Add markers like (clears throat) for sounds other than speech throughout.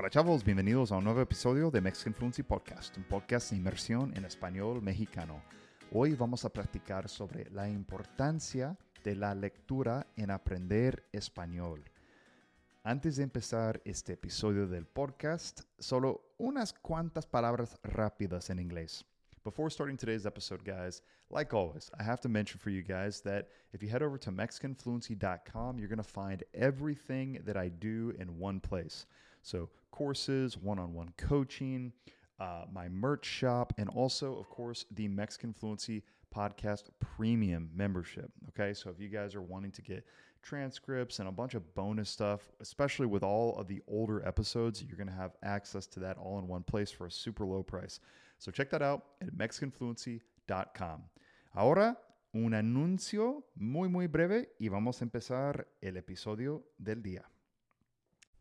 Hola chavos, bienvenidos a un nuevo episodio de Mexican Fluency Podcast, un podcast de inmersión en español mexicano. Hoy vamos a practicar sobre la importancia de la lectura en aprender español. Antes de empezar este episodio del podcast, solo unas cuantas palabras rápidas en inglés. Before starting today's episode, guys, like always, I have to mention for you guys that if you head over to MexicanFluency.com, you're going to find everything that I do in one place. So, courses, one on one coaching, uh, my merch shop, and also, of course, the Mexican Fluency Podcast Premium membership. Okay, so if you guys are wanting to get transcripts and a bunch of bonus stuff, especially with all of the older episodes, you're going to have access to that all in one place for a super low price. So check that out at MexicanFluency.com. Ahora, un anuncio muy, muy breve y vamos a empezar el episodio del día.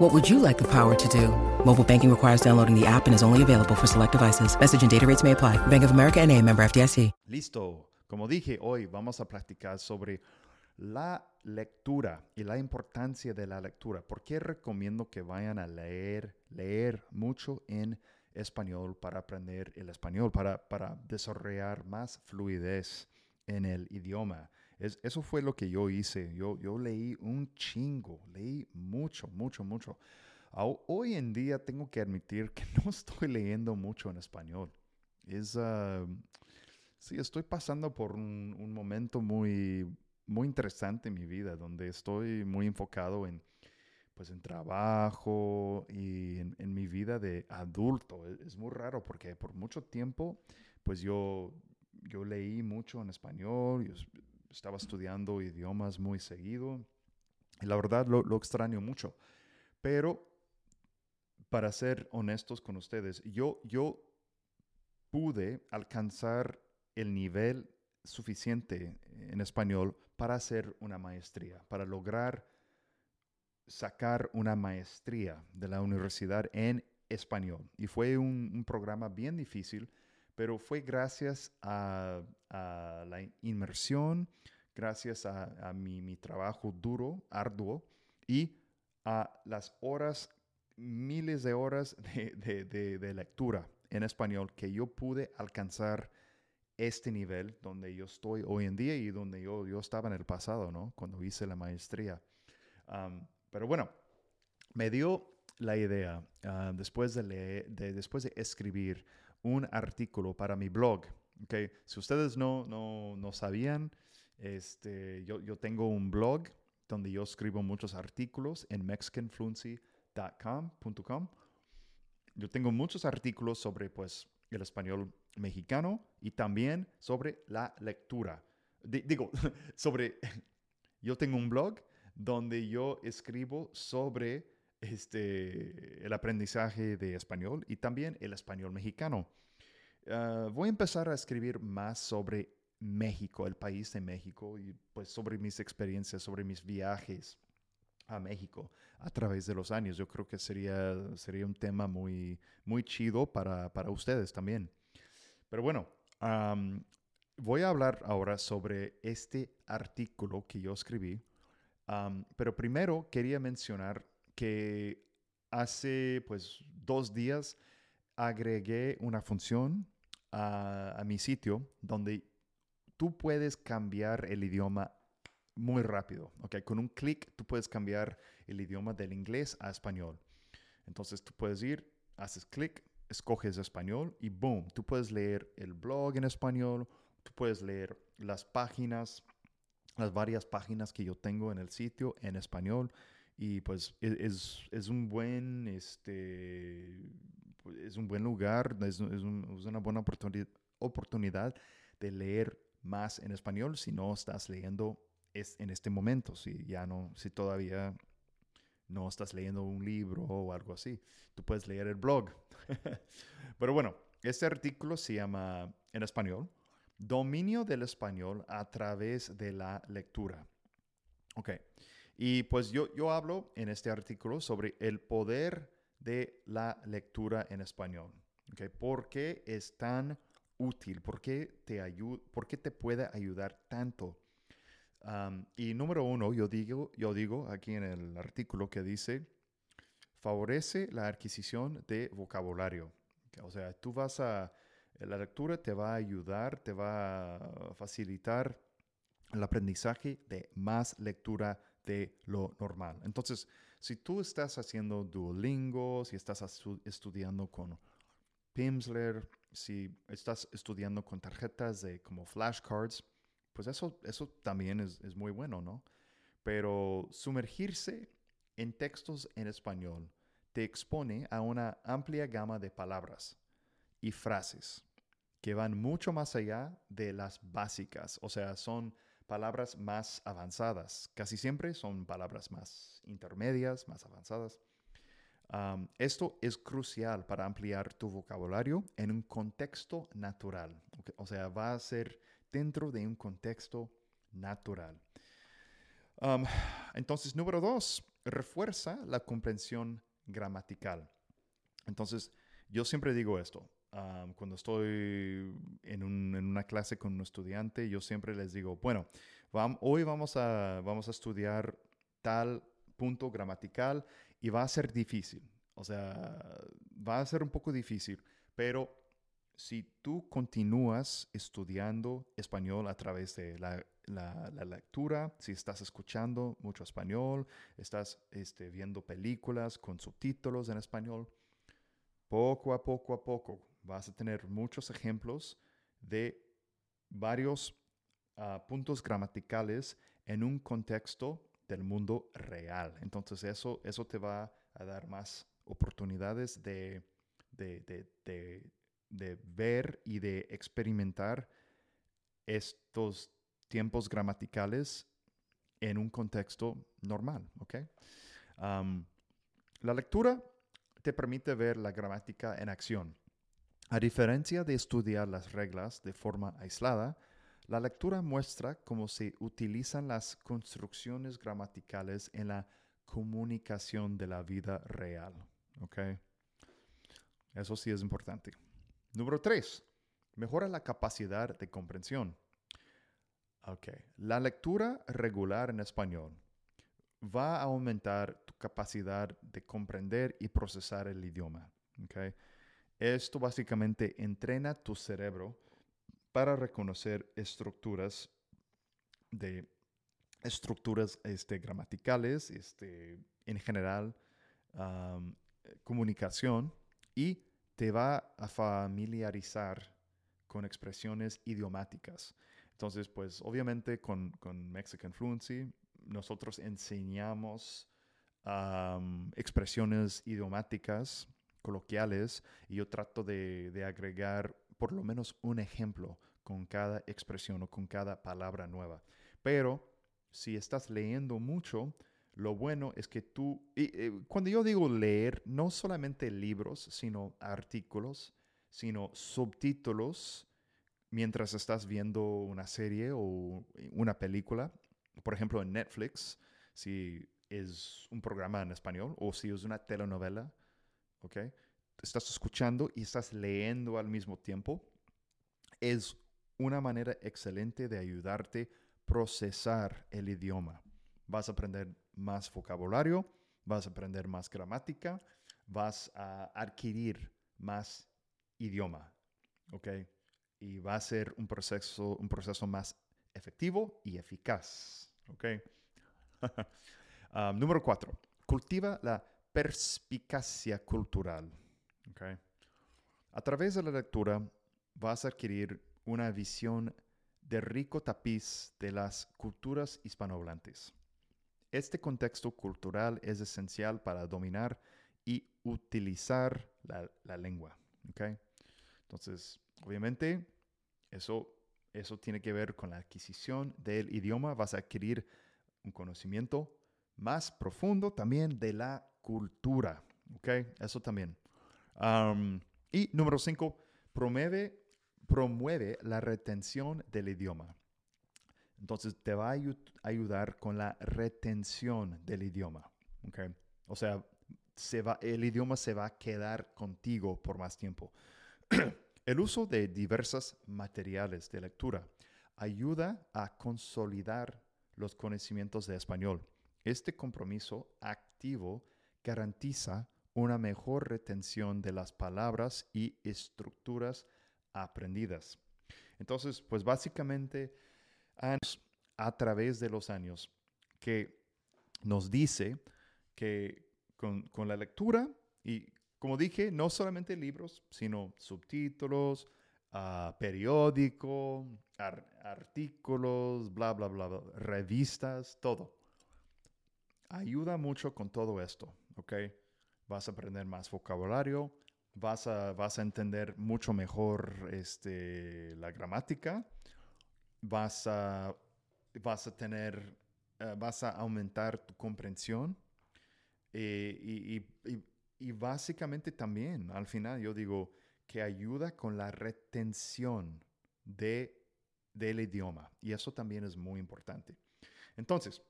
What would you like the power to do? Mobile banking requires downloading the app and is only available for select devices. Message and data rates may apply. Bank of America and a member FDIC. Listo. Como dije, hoy vamos a practicar sobre la lectura y la importancia de la lectura. ¿Por qué recomiendo que vayan a leer, leer mucho en español para aprender el español, para, para desarrollar más fluidez en el idioma? Es, eso fue lo que yo hice. Yo, yo leí un chingo, leí mucho, mucho, mucho. Hoy en día tengo que admitir que (laughs) no estoy leyendo mucho en español. Es, ah, sí, estoy pasando por un, un momento muy, muy interesante en mi vida, donde estoy muy enfocado en, pues, en trabajo y en, en mi vida de adulto. Es, es muy raro porque por mucho tiempo, pues yo, yo leí mucho en español, yo estaba estudiando idiomas muy seguido y la verdad lo, extraño mucho. Pero para ser honestos con ustedes, yo, yo pude alcanzar el nivel suficiente en español para hacer una maestría, para lograr sacar una maestría de la universidad en español. Y fue un programa bien difícil, pero fue gracias a, a la inmersión, gracias a, a mi, mi trabajo duro, arduo, y a las horas, miles de horas de, de- de- de lectura en español que yo pude alcanzar este nivel donde yo estoy hoy en día y donde yo, yo estaba en el pasado, ¿no? Cuando hice la maestría. Am, pero bueno, me dio la idea ah, después, de leer- de, después de escribir un artículo para mi blog. ¿ok? Si ustedes no, no, no sabían, este, yo, yo tengo un blog donde yo escribo muchos artículos en mexicanfluency.com.com. Yo tengo muchos artículos sobre pues, el español mexicano y también sobre la lectura. Di- digo, (laughs) sobre... Yo tengo un blog donde yo escribo sobre este, el aprendizaje de español y también el español mexicano. Ah, voy a empezar a escribir más sobre México, el país de México, y pues sobre mis experiencias, sobre mis viajes a México a través de los años. Yo creo que sería, sería un tema muy, muy chido para, para ustedes también. Pero bueno, voy a hablar ahora sobre este artículo que yo escribí. Pero primero quería mencionar que hace pues dos días agregué una función a, mi sitio donde tú puedes cambiar el idioma muy rápido. ¿ok? Con un clic tú puedes cambiar el idioma del inglés a español. Entonces tú puedes ir, haces clic, escoges español y boom, tú puedes leer el blog en español, tú puedes leer las páginas, las varias páginas que yo tengo en el sitio en español y pues e- es, es un buen, este, pues, es un buen lugar, es, es un- es una buena oportuni- oportunidad de leer más en español si no estás leyendo es en este momento, si ya no, si todavía no estás leyendo un libro o algo así. Tú puedes leer el blog. (laughs) Pero bueno, este artículo se llama en español dominio del español a través de la lectura. Ok, y pues yo, yo hablo en este artículo sobre el poder de la lectura en español. Okay, ¿Por qué es tan útil? ¿Por qué te, ayuda, por qué te puede ayudar tanto? y número uno, yo digo, yo digo aquí en el artículo que dice, favorece la adquisición de vocabulario. O sea, tú vas a, la lectura te va a ayudar, te va a facilitar el aprendizaje de más lectura de lo normal. Entonces, si tú estás haciendo Duolingo, si estás estudiando con Pimsleur, si estás estudiando con tarjetas de como flashcards, pues eso, eso también es, es muy bueno, ¿no? Pero sumergirse en textos en español te expone a una amplia gama de palabras y frases que van mucho más allá de las básicas, o sea, son palabras más avanzadas. Casi siempre son palabras más intermedias, más avanzadas. esto es crucial para ampliar tu vocabulario en un contexto natural. O sea, va a ser dentro de un contexto natural. entonces, número dos, refuerza la comprensión gramatical. Entonces, yo siempre digo esto. Cuando estoy en, una clase con un estudiante, yo siempre les digo, bueno, hoy vamos a, vamos a estudiar tal punto gramatical y va a ser difícil. O sea, va a ser un poco difícil, pero si tú continúas estudiando español a través de la, lectura, si estás escuchando mucho español, estás este, viendo películas con subtítulos en español, poco a poco a poco vas a tener muchos ejemplos de varios ah, puntos gramaticales en un contexto del mundo real. Entonces eso, eso te va a dar más oportunidades de, de, de de ver y de experimentar estos tiempos gramaticales en un contexto normal, ¿ok? la lectura te permite ver la gramática en acción. A diferencia de estudiar las reglas de forma aislada, la lectura muestra cómo se utilizan las construcciones gramaticales en la comunicación de la vida real. ¿ok? Eso sí es importante. Número tres, mejora la capacidad de comprensión. Ok, la lectura regular en español va a aumentar tu capacidad de comprender y procesar el idioma. Okay? Esto básicamente entrena tu cerebro para reconocer estructuras de estructuras este, gramaticales, este, en general, comunicación y te va a familiarizar con expresiones idiomáticas. Entonces, pues obviamente con, Mexican Fluency nosotros enseñamos expresiones idiomáticas coloquiales y yo trato de, de, agregar por lo menos un ejemplo con cada expresión o con cada palabra nueva. Pero si estás leyendo mucho, lo bueno es que tú, eh, cuando yo digo leer, no solamente libros, sino artículos, sino subtítulos mientras estás viendo una serie o una película. Por ejemplo, en Netflix, si es un programa en español o si es una telenovela, ¿ok? Estás escuchando y estás leyendo al mismo tiempo. Es una manera excelente de ayudarte a procesar el idioma. Vas a aprender más vocabulario, vas a aprender más gramática, vas a adquirir más idioma, ¿ok? Y va a ser un proceso, un proceso más efectivo y eficaz, ¿ok? Um, (laughs) número cuatro, cultiva la perspicacia cultural. A través de la lectura vas a adquirir una visión de rico tapiz de las culturas hispanohablantes. Este contexto cultural es esencial para dominar y utilizar la, lengua. ¿okay? Entonces, obviamente, eso, eso tiene que ver con la adquisición del idioma. Vas a adquirir un conocimiento más profundo también de la cultura. ¿okay? Eso también. y número cinco, promueve, la retención del idioma. Entonces te va a ayudar con la retención del idioma. ¿okay? O sea, el idioma se va a quedar contigo por más tiempo. (clears throat) el uso de diversos materiales de lectura ayuda a consolidar los conocimientos de español. Este compromiso activo garantiza una mejor retención de las palabras y estructuras aprendidas. Entonces, pues básicamente a través de los años que nos dice que con, la lectura y como dije, no solamente libros, sino subtítulos, uh, periódico, artículos, bla, bla, bla, bla, revistas, todo. Ayuda mucho con todo esto, ¿ok? Vas a aprender más vocabulario, vas a, vas a entender mucho mejor este, la gramática, vas a, vas a tener, eh, vas a aumentar tu comprensión eh, y, básicamente también, al final, yo digo que ayuda con la retención de, del idioma y eso también es muy importante. Entonces,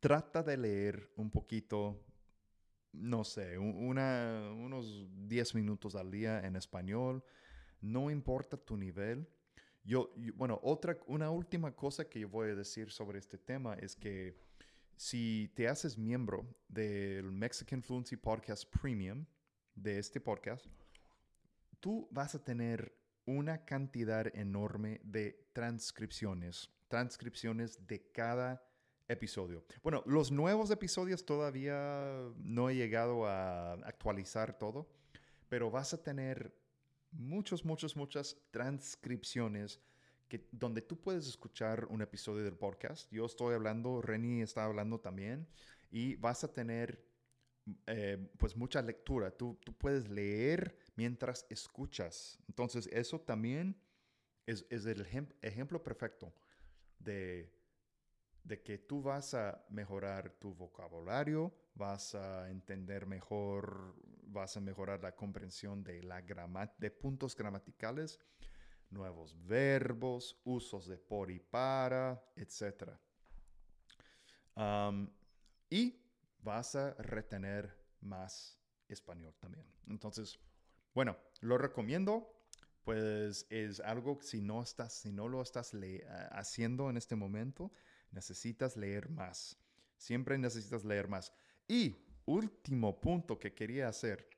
trata de leer un poquito no sé, unos 10 minutos al día en español, no importa tu nivel. Yo, bueno, otra, una última cosa que yo voy a decir sobre este tema es que si te haces miembro del Mexican Fluency Podcast Premium, de este podcast, tú vas a tener una cantidad enorme de transcripciones, transcripciones de cada episodio. Bueno, los nuevos episodios todavía no he llegado a actualizar todo, pero vas a tener muchos, muchos, muchas transcripciones que, donde tú puedes escuchar un episodio del podcast. Yo estoy hablando, Reni está hablando también, y vas a tener eh, pues mucha lectura. Tú, tú puedes leer mientras escuchas. Entonces, eso también es, es el ejemplo perfecto de de que tú vas a mejorar tu vocabulario, vas a entender mejor, vas a mejorar la comprensión de, la de puntos gramaticales, nuevos verbos, usos de por y para, etc. y vas a retener más español también. Entonces, bueno, lo recomiendo. Pues es algo que si no estás, si no lo estás haciendo en este momento, necesitas leer más. Siempre necesitas leer más. Y último punto que quería hacer.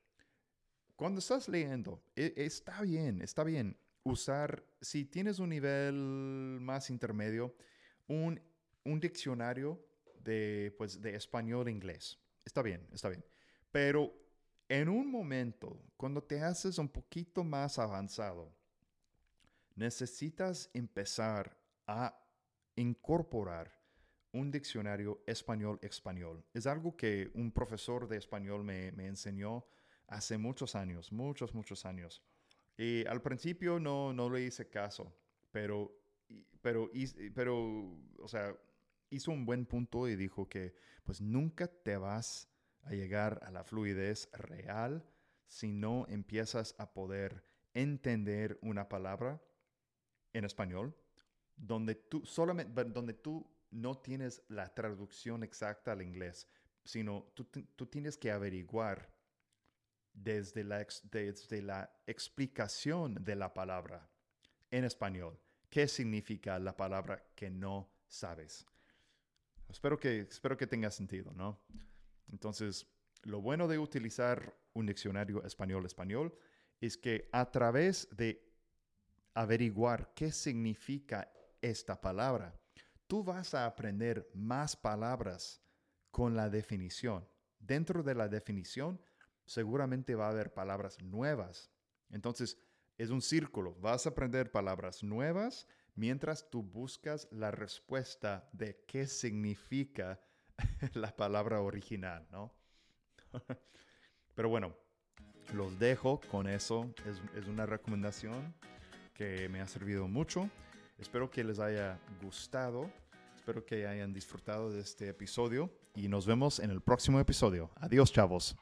Cuando estás leyendo, e, está bien, está bien usar, si tienes un nivel más intermedio, un, un diccionario de, pues, de español-inglés. Está bien, está bien. Pero en un momento, cuando te haces un poquito más avanzado, necesitas empezar a incorporar un diccionario español-español. Es algo que un profesor de español me, enseñó hace muchos años, muchos, muchos años. Y al principio no, no le hice caso, pero, pero, pero, o sea, hizo un buen punto y dijo que pues nunca te vas a llegar a la fluidez real si no empiezas a poder entender una palabra en español donde tú solamente, donde tú no tienes la traducción exacta al inglés, sino tú, tienes que averiguar desde la, desde la explicación de la palabra en español qué significa la palabra que no sabes. Espero que, espero que tenga sentido, ¿no? Entonces, lo bueno de utilizar un diccionario español-español es que a través de averiguar qué significa esta palabra. Tú vas a aprender más palabras con la definición. Dentro de la definición, seguramente va a haber palabras nuevas. Entonces, es un círculo. Vas a aprender palabras nuevas mientras tú buscas la respuesta de qué significa (laughs) la palabra original, ¿no? (laughs) Pero bueno, los dejo con eso. Es, es, una recomendación que me ha servido mucho. Espero que les haya gustado, espero que hayan disfrutado de este episodio y nos vemos en el próximo episodio. Adiós, chavos.